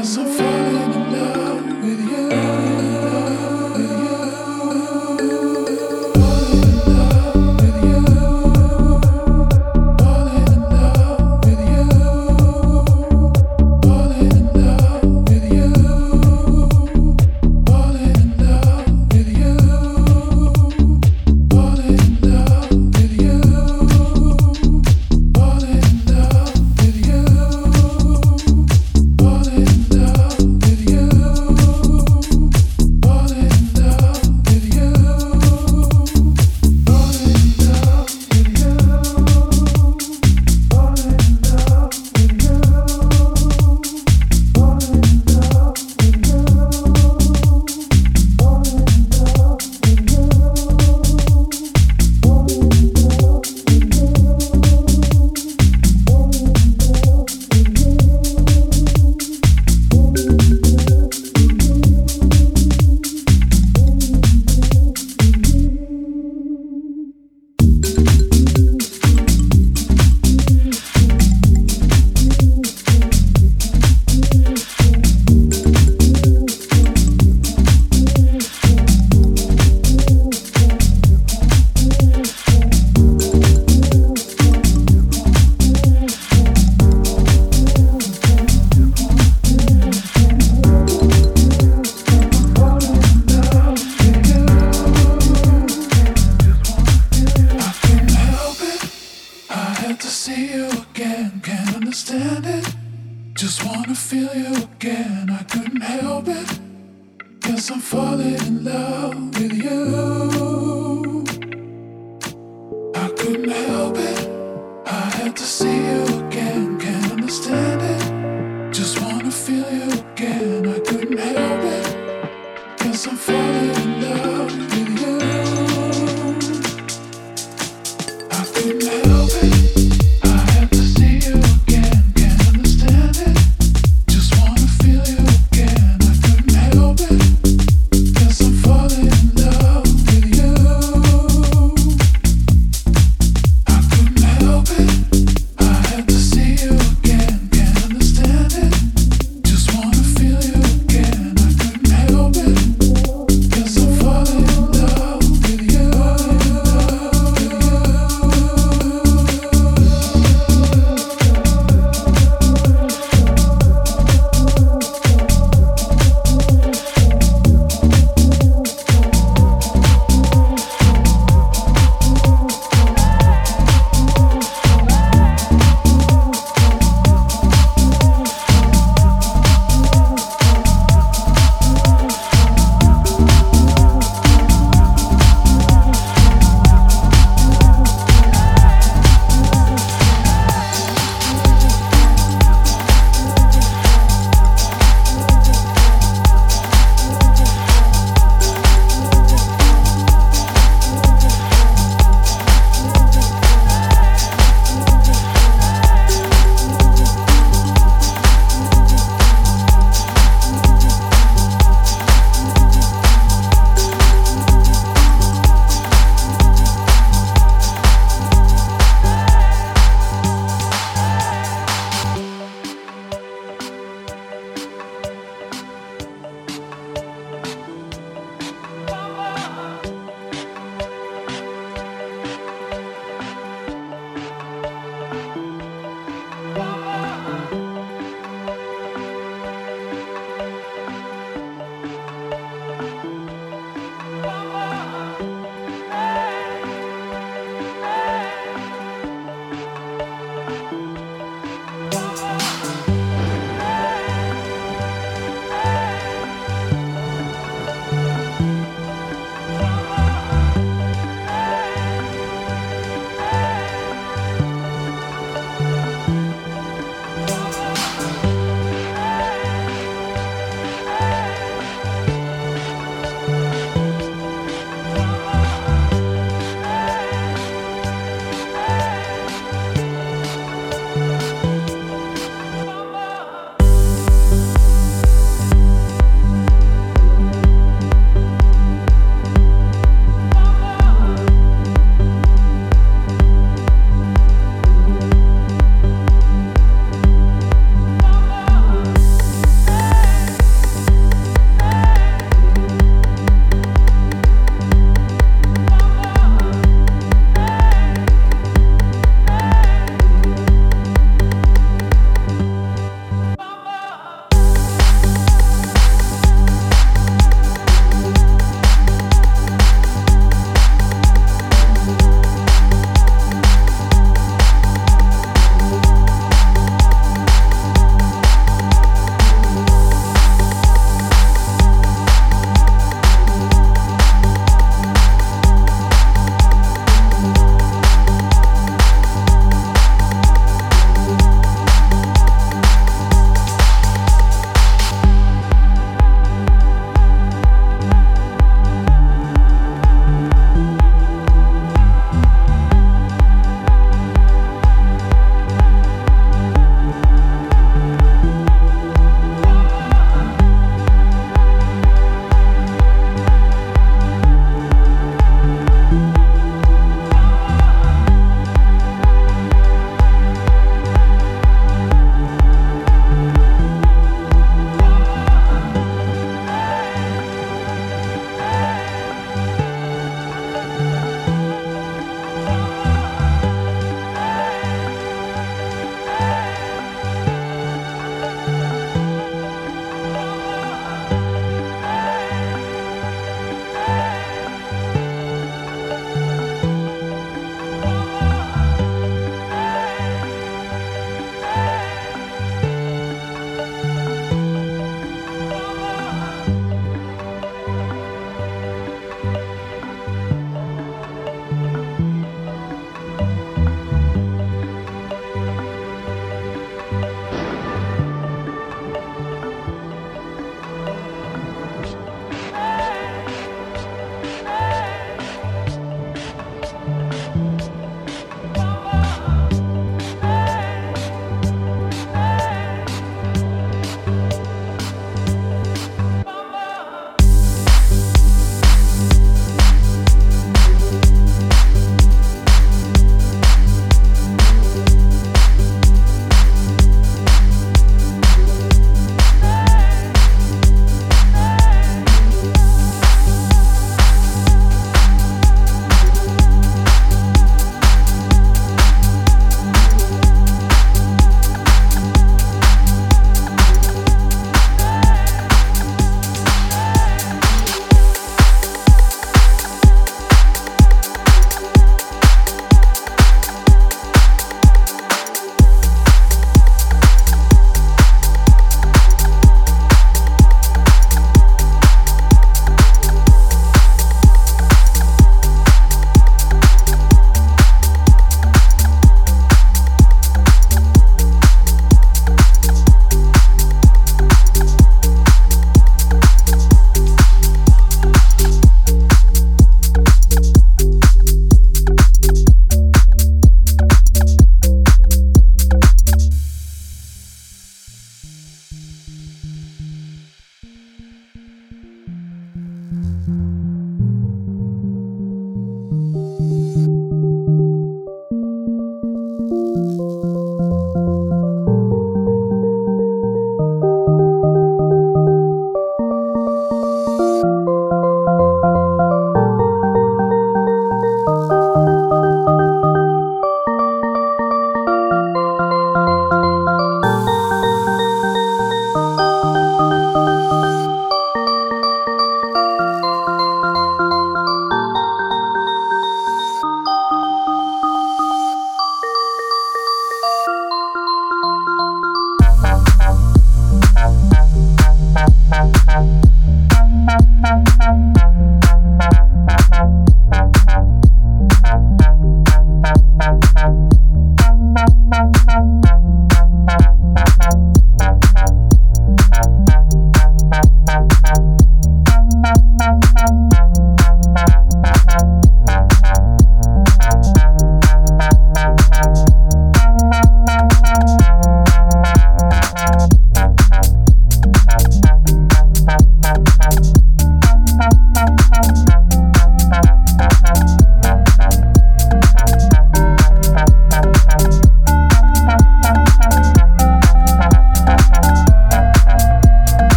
with you.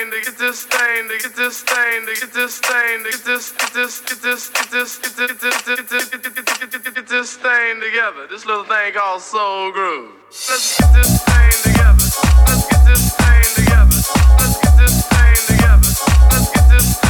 stain, they get this stain, they get this stain, they get this stain, they get this, get this, get this, get this, get this, get this, get this together. This little thing called soul groove. Let's get this stain together. Let's get this stain together. Let's get this stain together. Let's get this.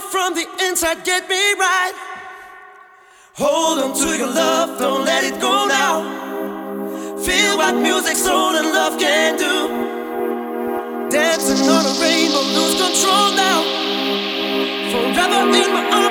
From the inside, get me right. Hold on to your love, don't let it go now. Feel what music, soul, and love can do. Dancing on a rainbow, lose control now. Forever in my arms,